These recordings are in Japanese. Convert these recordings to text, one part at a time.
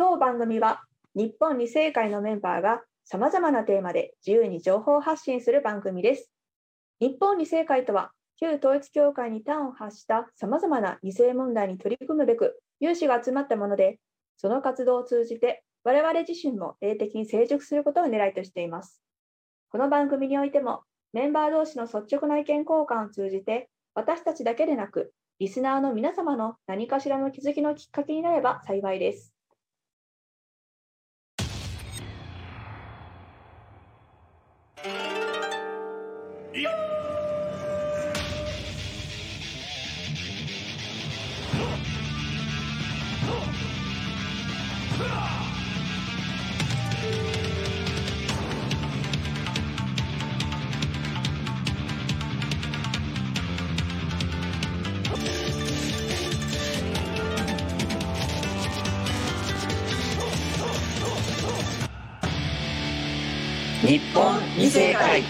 当番組は日本二世会のメンバーがさまざまなテーマで自由に情報発信する番組です。日本二世会とは旧統一教会に端を発したさまざまな二世問題に取り組むべく有志が集まったもので、その活動を通じて我々自身も霊的に成熟することを狙いとしています。この番組においてもメンバー同士の率直な意見交換を通じて私たちだけでなくリスナーの皆様の何かしらの気づきのきっかけになれば幸いです。日本二世会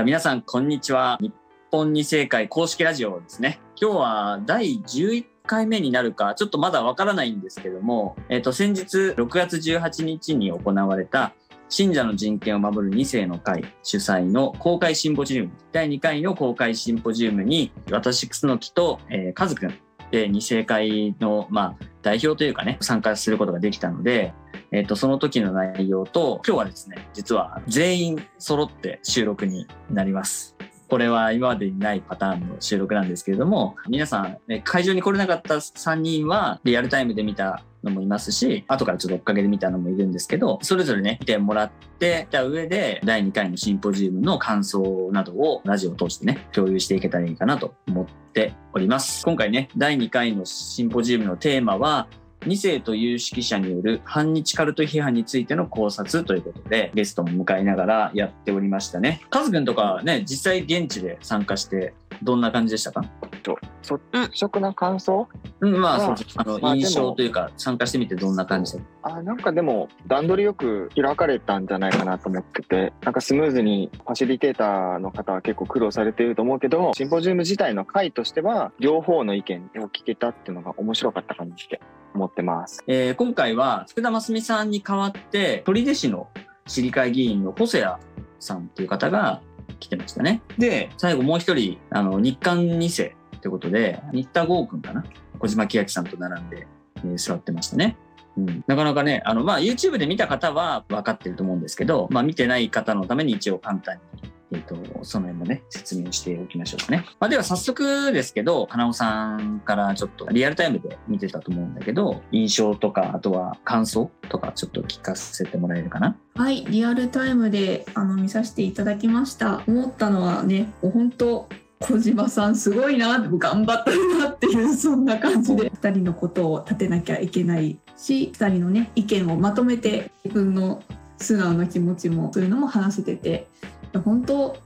皆さんこんにちは。日本二世会公式ラジオですね。今日は第11回目になるかちょっとまだわからないんですけども、え、ー、と先日6月18日に行われた信者の人権を守る2世の会主催の公開シンポジウム第2回の公開シンポジウムに私楠木と、えー、カズくんで二世会の、まあ、代表というかね参加することができたのでえっ、ー、と、その時の内容と、今日はですね、実は全員揃って収録になります。これは今までにないパターンの収録なんですけれども、皆さん、ね、会場に来れなかった3人はリアルタイムで見たのもいますし、後からちょっと追っかけで見たのもいるんですけど、それぞれね、見てもらってた上で、第2回のシンポジウムの感想などをラジオを通してね、共有していけたらいいかなと思っております。今回ね、第2回のシンポジウムのテーマは、2世と有識者による反日カルト批判についての考察ということで、ゲストも迎えながらやっておりましたね。カズくんとかね、実際現地で参加して、どんな感じでしたか？率直な感想、うん、まあ、あの、まあ、印象というか、参加してみてどんな感じであなんかでも、段取りよく開かれたんじゃないかなと思ってて、なんかスムーズにファシリテーターの方は結構苦労されていると思うけど、シンポジウム自体の会としては、両方の意見を聞けたっていうのが面白かったかなって思ってます。えー、今回は、福田真澄さんに代わって、取手市の市議会議員の細谷さんという方が来てましたね。で、最後もう一人、あの、日韓2世ということで、新田剛君かな？小島喜明さんと並んで、えー、座ってましたね。うん、なかなかね、あの、まあ、YouTube で見た方は分かってると思うんですけど、まあ、見てない方のために一応簡単にえっ、ー、と、その辺もね、説明しておきましょうかね。まあ、では早速ですけど、花尾さんからちょっとリアルタイムで見てたと思うんだけど、印象とか、あとは感想とかちょっと聞かせてもらえるかな？はい、リアルタイムであの見させていただきました。思ったのはね、本当小島さんすごいな頑張ったなっていう そんな感じで2人のことを立てなきゃいけないし2人のね意見をまとめて自分の素直な気持ちもそういうのも話せてて本当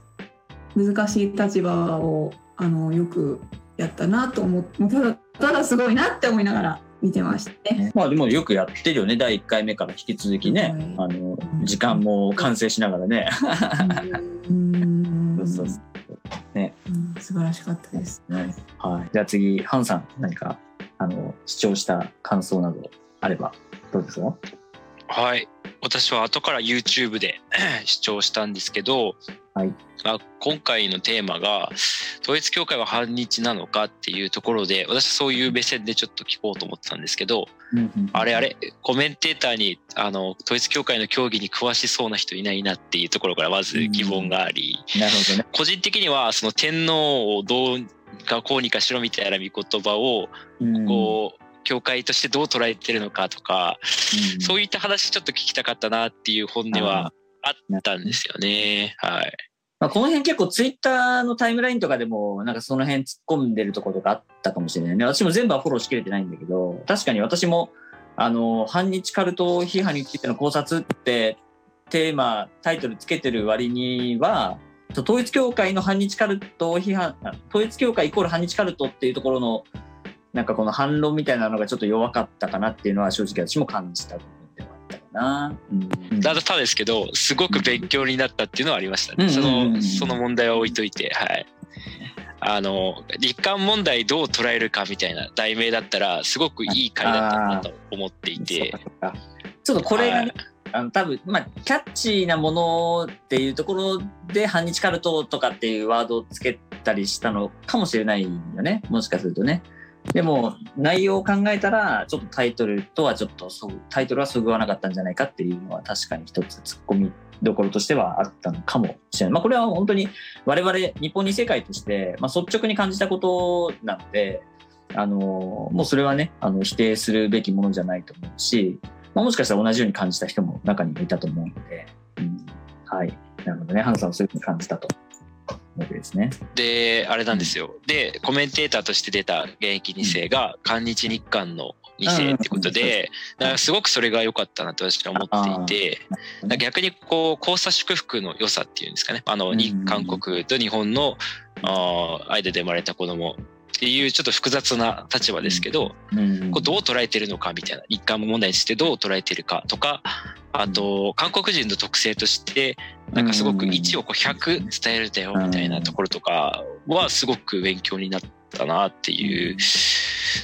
難しい立場をあのよくやったなと思ってただただすごいなって思いながら見てましたね。まあでもよくやってるよね第1回目から引き続きね、はい、あの時間も完成しながらね。うんそうそうね、うん、素晴らしかったです。ね、はい。じゃあ次ハンさん何かあの視聴した感想などあればどうですか？はい。私は後から YouTube で 視聴したんですけど、はい、あ今回のテーマが統一教会は反日なのかっていうところで私そういう目線でちょっと聞こうと思ってたんですけど、うんうん、あれあれコメンテーターにあの統一教会の教義に詳しそうな人いないなっていうところからまず疑問があり、うん、なるほどね、個人的にはその天皇をどうかこうにかしろみたいな見言葉をこう、教会としてどう捉えてるのかとか、うん、そういった話ちょっと聞きたかったなっていう本音はあったんですよね。はい。まあ、この辺結構ツイッターのタイムラインとかでもなんかその辺突っ込んでるところとかあったかもしれないね。私も全部はフォローしきれてないんだけど、確かに私もあの、反日カルト批判についての考察ってテーマ、タイトルつけてる割には、統一教会の反日カルト批判、統一教会イコール反日カルトっていうところのなんかこの反論みたいなのがちょっと弱かったかなっていうのは正直私も感じた部分ではあったかな。うん、ただたですけどすごく勉強になったっていうのはありましたね。そのその問題は置いといてはい。あの日韓問題どう捉えるかみたいな題名だったらすごくいい回だったなと思っていてちょっとこれがね、あの多分まあキャッチーなものっていうところで反日カルトとかっていうワードをつけたりしたのかもしれないよねもしかするとね。でも内容を考えたらちょっとタイトルとはちょっとタイトルはそぐわなかったんじゃないかっていうのは確かに一つツッコミどころとしてはあったのかもしれない。まあ、これは本当に我々日本に世界として、まあ、率直に感じたことなので、あの、もうそれはね、あの、否定するべきものじゃないと思うし、まあ、もしかしたら同じように感じた人も中にいたと思うので、うん、はい。なるほどね。ハンさんはそういうふうに感じたと。わけですね。で、あれなんですよ。で、コメンテーターとして出た現役2世が、韓日日韓の2世ってことで、すごくそれが良かったなと私は思っていて、逆にこう、交差祝福の良さっていうんですかね。あの、韓国と日本の間で生まれた子供っていうちょっと複雑な立場ですけど、こうどう捉えてるのかみたいな日韓問題についてどう捉えてるかとかあと韓国人の特性としてなんかすごく1をこう100伝えるんだよみたいなところとかはすごく勉強になったなっていう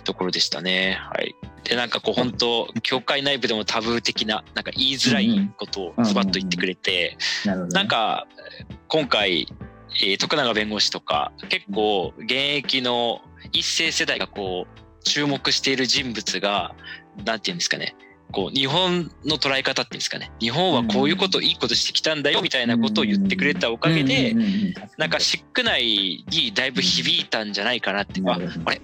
ところでしたね。はい、でなんかこう本当教会内部でもタブー的ななんか言いづらいことをズバッと言ってくれて、なんか今回徳永弁護士とか結構現役の一世世代がこう注目している人物が何て言うんですかね。こう日本の捉え方っていうんですかね。日本はこういうこといいことしてきたんだよみたいなことを言ってくれたおかげでなん。かシック内にだいぶ響いたん。じゃないかなってああれ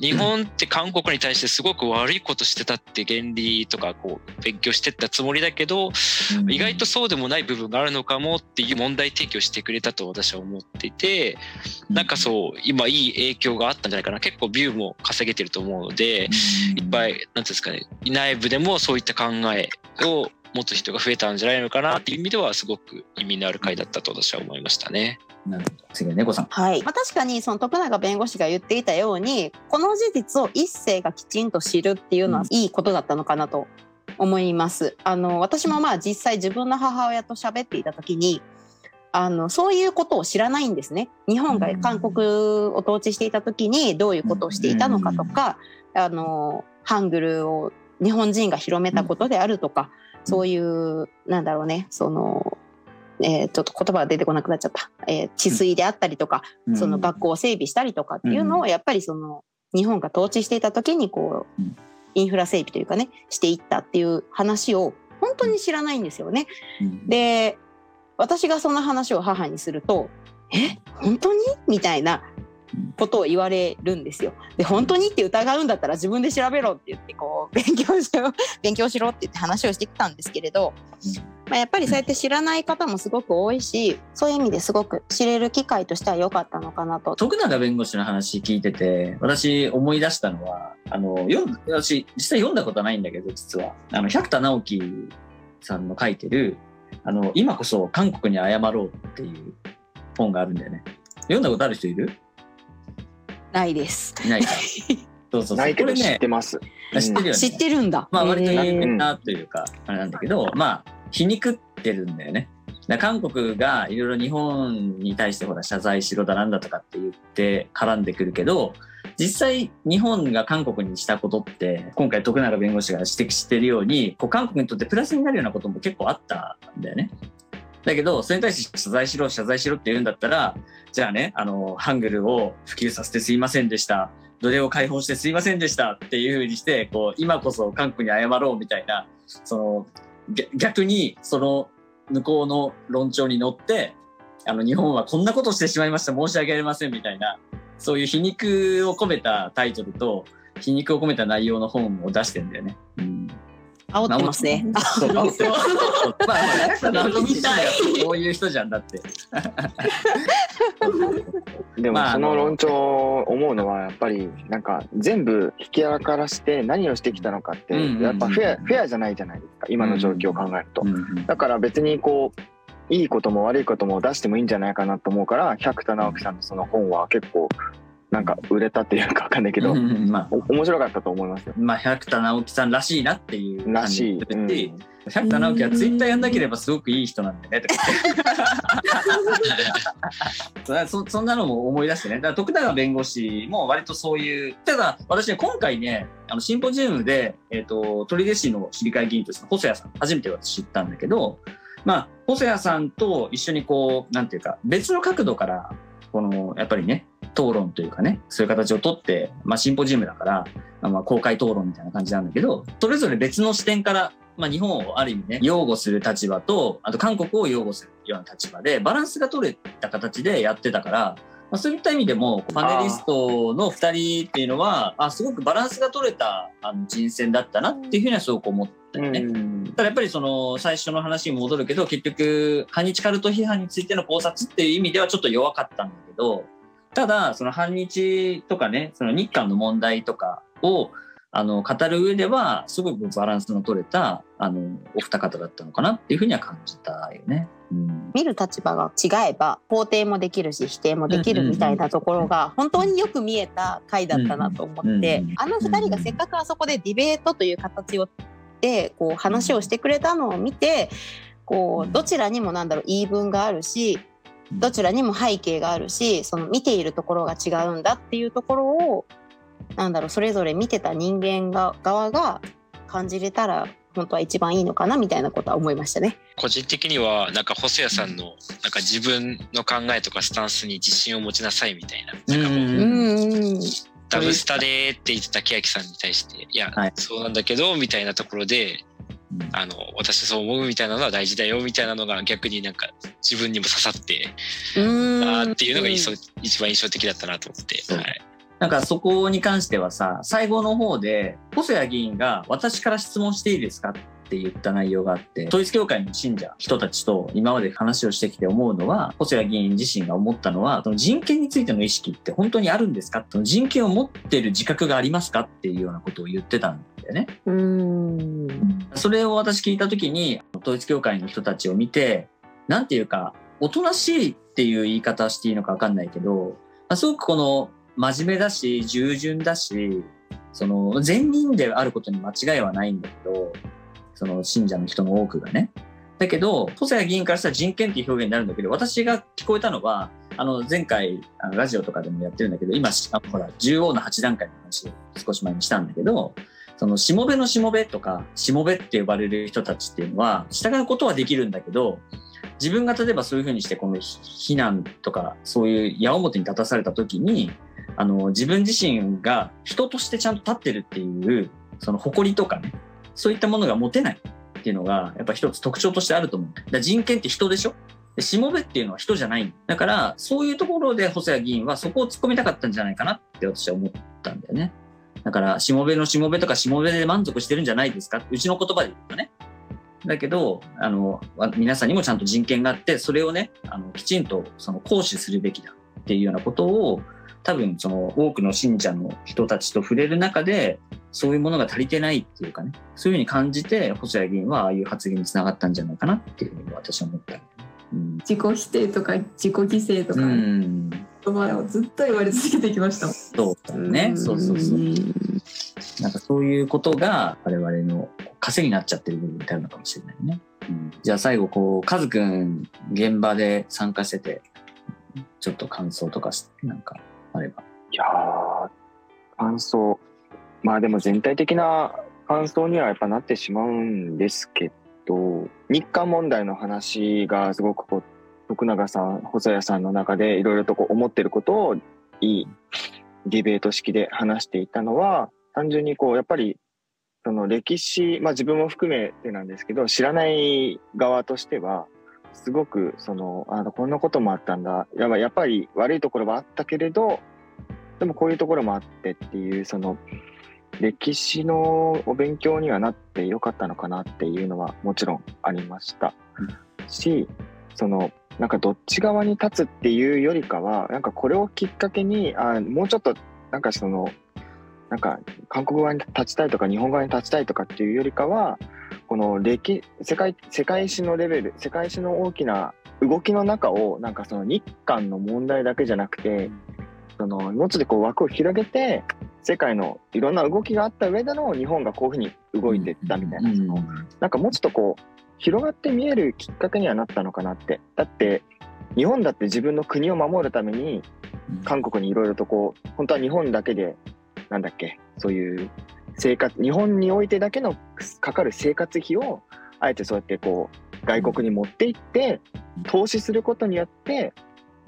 日本って韓国に対してすごく悪いことしてたって原理とかこう勉強してったつもりだけど、意外とそうでもない部分があるのかもっていう問題提起をしてくれたと私は思っていてなんかそう今いい影響があったんじゃないかな。結構ビューも稼げてると思うのでいっぱい何ていうんですかね内部でもそういった考えを持つ人が増えたんじゃないのかなっていう意味ではすごく意味のある回だったと私は思いましたね。なるほど。次は猫さん。はい。まあ、確かにその徳永弁護士が言っていたように、この事実を一世がきちんと知るっていうのはいいことだったのかなと思います。あの私もまあ実際自分の母親と喋っていた時に。あのそういうことを知らないんですね。日本が韓国を統治していた時にどういうことをしていたのかとか、あのハングルを日本人が広めたことであるとか、そういうなんだろうね。そのえー、ちょっと言葉が出てこなくなっちゃった、えー、治水であったりとか、うん、その学校を整備したりとかっていうのをやっぱりその日本が統治していた時にこうインフラ整備というかねしていったっていう話を本当に知らないんですよね。うん、で私がその話を母にすると「え本当に?」みたいなことを言われるんですよ。で本当にって疑うんだったら自分で調べろって言ってこう 勉強しろ 勉強しろって言って話をしてきたんですけれど、まあ、やっぱりそうやって知らない方もすごく多いしそういう意味ですごく知れる機会としては良かったのかなと。徳永弁護士の話聞いてて私思い出したのはあの読ん私実際読んだことはないんだけど実はあの百田直樹さんの書いてるあの今こそ韓国に謝ろうっていう本があるんだよね。読んだことある人いる？ないです。ないか。そうそうないけど知ってます。知ってるよね。知ってるんだ。まあ割と有名なというか、あれなんだけど、まあ皮肉ってるんだよね。韓国がいろいろ日本に対してほら謝罪しろだなんだとかって言って絡んでくるけど実際日本が韓国にしたことって今回徳永弁護士が指摘してるようにこう韓国にとってプラスになるようなことも結構あったんだよね。だけど、それに対して謝罪しろ、謝罪しろって言うんだったら、じゃあね、あの、ハングルを普及させてすいませんでした。奴隷を解放してすいませんでしたっていうふうにして、こう、今こそ韓国に謝ろうみたいな、その、逆に、その、向こうの論調に乗って、あの、日本はこんなことしてしまいました、申し訳ありませんみたいな、そういう皮肉を込めたタイトルと、皮肉を込めた内容の本を出してんだよね。うん煽ってますね。煽ってます。まあ、こう。いう。人じゃんだって。でもその論調思うのはやっぱりなんか全部引き合からして何をしてきたのかってやっぱフェアフェアじゃないじゃないですか今の状況を考えると。だから別にこういいことも悪いことも出してもいいんじゃないかなと思うから百田直樹さんのその本は結構なんか売れたっていうかわかんないけど、うんまあ、面白かったと思いますよ。まあ、百田直樹さんらしいなっていうらしい。感じ百田直樹はツイッターやんなければすごくいい人なんでね。と か そそんなのも思い出してね。だから徳永弁護士も割とそういうただ私ね今回ねあのシンポジウムで、えーと、取手市の市議会議員として細谷さん初めて私知ったんだけどまあ細谷さんと一緒にこうなんていうか別の角度からこのやっぱりね討論というかねそういう形をとって、まあ、シンポジウムだからまあ、公開討論みたいな感じなんだけど、それぞれ別の視点から、まあ、日本をある意味ね、擁護する立場と、あと韓国を擁護するような立場で、バランスが取れた形でやってたから、まあ、そういった意味でも、パネリストの2人っていうのは、あすごくバランスが取れたあの人選だったなっていうふうにはすごく思ったよね。ただやっぱりその最初の話に戻るけど、結局、反日カルト批判についての考察っていう意味ではちょっと弱かったんだけど、ただ、その反日とかね、その日韓の問題とかをあの語る上ではすごくバランスの取れたあのお二方だったのかなっていうふうには感じたよね。うん、見る立場が違えば肯定もできるし否定もできるみたいなところが本当によく見えた回だったなと思って、あの2人がせっかくあそこでディベートという形をでこう話をしてくれたのを見てこうどちらにもなんだろう言い分があるしどちらにも背景があるしその見ているところが違うんだっていうところをなんだろうそれぞれ見てた人間が側が感じれたら本当は一番いいのかなみたいなことは思いましたね。個人的にはなんか細谷さんのなんか自分の考えとかスタンスに自信を持ちなさいみたいな。なんかもうダブスタでって言ってた欅さんに対していや、はい、そうなんだけどみたいなところであの私そう思うみたいなのは大事だよみたいなのが逆になんか自分にも刺さってあっていうのが一番印象的だったなと思って。はい。なんかそこに関してはさ、最後の方で、細谷議員が私から質問していいですかって言った内容があって、統一教会の信者、人たちと今まで話をしてきて思うのは、細谷議員自身が思ったのは、その人権についての意識って本当にあるんですか？その人権を持ってる自覚がありますか？っていうようなことを言ってたんだよね。うん。それを私聞いた時に、統一教会の人たちを見て、なんていうか、おとなしいっていう言い方していいのかわかんないけど、すごくこの真面目だし、従順だし、その、善人であることに間違いはないんだけど、その信者の人の多くがね。だけど、細谷議員からしたら人権っていう表現になるんだけど、私が聞こえたのは、あの、前回、あのラジオとかでもやってるんだけど、今、ほら、獣王の8段階の話を少し前にしたんだけど、その、しもべのしもべとか、しもべって呼ばれる人たちっていうのは、従うことはできるんだけど、自分が例えばそういうふうにして、この非難とか、そういう矢面に立たされた時に、あの、自分自身が人としてちゃんと立ってるっていう、その誇りとかね、そういったものが持てないっていうのが、やっぱ一つ特徴としてあると思う。だ人権って人でしょ？で、しもべっていうのは人じゃない。だから、そういうところで細谷議員はそこを突っ込みたかったんじゃないかなって私は思ったんだよね。だから、しもべのしもべとかしもべで満足してるんじゃないですか？うちの言葉で言うとね。だけど、あの、皆さんにもちゃんと人権があって、それをね、あの、きちんとその行使するべきだっていうようなことを、多分その多くの信者の人たちと触れる中で、そういうものが足りてないっていうかね、そういうふうに感じて、細谷議員はああいう発言につながったんじゃないかなっていうふうに私は思った。うん、自己否定とか自己犠牲とか、うん、言葉をずっと言われ続けてきましたそうだね、うそうそうそう。なんかそういうことが我々の稼ぎになっちゃってる部分ってあるのかもしれないね。うん、じゃあ最後こうカズくん現場で参加しててちょっと感想とかなんか。いや感想。まあでも全体的な感想にはやっぱなってしまうんですけど、日韓問題の話がすごくこう、徳永さん、細谷さんの中でいろいろとこう思ってることをいいディベート式で話していたのは、単純にこう、やっぱりその歴史、まあ自分も含めてなんですけど、知らない側としては、すごくそのあのこんなこともあったんだやっぱり悪いところはあったけれどでもこういうところもあってっていうその歴史のお勉強にはなってよかったのかなっていうのはもちろんありました、うん、しそのなんかどっち側に立つっていうよりかはなんかこれをきっかけにあもうちょっとなんかそのなんか韓国側に立ちたいとか日本側に立ちたいとかっていうよりかはこの歴世界世界史のレベル世界史の大きな動きの中をなんかその日韓の問題だけじゃなくてそのもうちょっとこう枠を広げて世界のいろんな動きがあった上での日本がこういうふうに動いていったみたいな、そのなんかもうちょっとこう広がって見えるきっかけにはなったのかなって。だって日本だって自分の国を守るために韓国にいろいろとこう本当は日本だけでなんだっけそういう生活日本においてだけのかかる生活費をあえてそうやってこう外国に持って行って投資することによって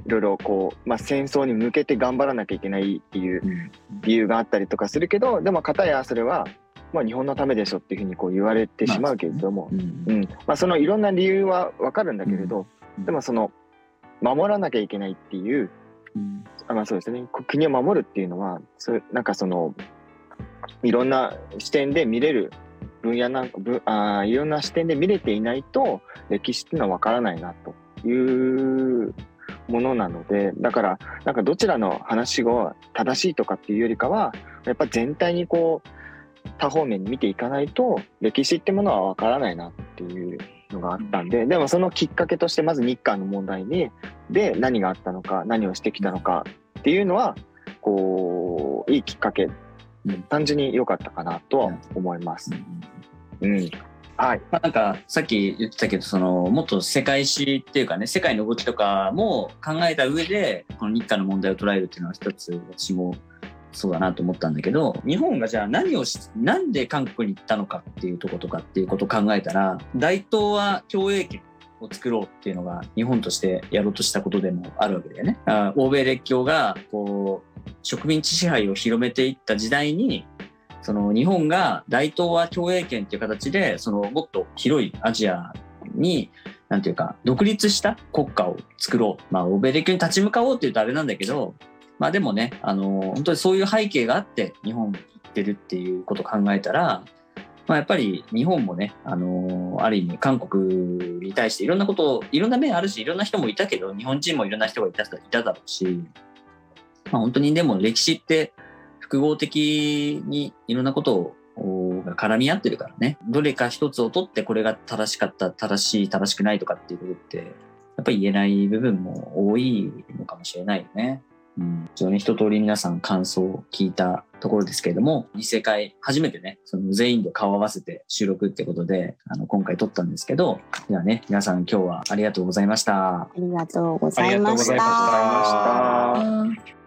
いろいろこう、まあ、戦争に向けて頑張らなきゃいけないっていう理由があったりとかするけどでも片やそれはまあ、日本のためでしょっていうふうにこう言われてしまうけれども、まあ、うん。まあ、そのいろんな理由はわかるんだけれど、うん、でもその守らなきゃいけないっていう、うん、あまあそうですね。国を守るっていうのはそれなんかそのいろんな視点で見れる分野なんかあいろんな視点で見れていないと歴史っていうのはわからないなというものなのでだからなんかどちらの話が正しいとかっていうよりかはやっぱ全体にこう多方面に見ていかないと歴史ってものはわからないなっていうのがあったんででもそのきっかけとしてまず日韓の問題にで何があったのか何をしてきたのかっていうのはこういいきっかけ単純に良かったかなとは思います。うん、うんはい。まあ、なんか、さっき言ってたけど、その、もっと世界史っていうかね、世界の動きとかも考えた上で、この日韓の問題を捉えるっていうのは一つ、私もそうだなと思ったんだけど、日本がじゃあ何をし、なんで韓国に行ったのかっていうとことかっていうことを考えたら、大東亜共栄圏を作ろうっていうのが日本としてやろうとしたことでもあるわけだよね。あ欧米列強がこう植民地支配を広めていった時代にその日本が大東亜共栄圏っていう形でそのもっと広いアジアになんていうか独立した国家を作ろう。まあ欧米列に立ち向かおうって言うとあれなんだけどまあでもね、あの、本当にそういう背景があって日本に行ってるっていうことを考えたら、まあ、やっぱり日本もね、あのある意味韓国に対していろんなことを、いろんな面あるし、いろんな人もいたけど、日本人もいろんな人がいたいただろうし、まあ、本当にでも歴史って複合的にいろんなことをが絡み合ってるからね。どれか一つを取ってこれが正しかった、正しい、正しくないとかっていうことって、やっぱり言えない部分も多いのかもしれないよね。うん、非常に一通り皆さん感想を聞いたところですけれども、二世会初めてね、その全員で顔を合わせて収録ってことで、あの、今回撮ったんですけど、ではね、皆さん今日はありがとうございました。ありがとうございました。ありがとうございました。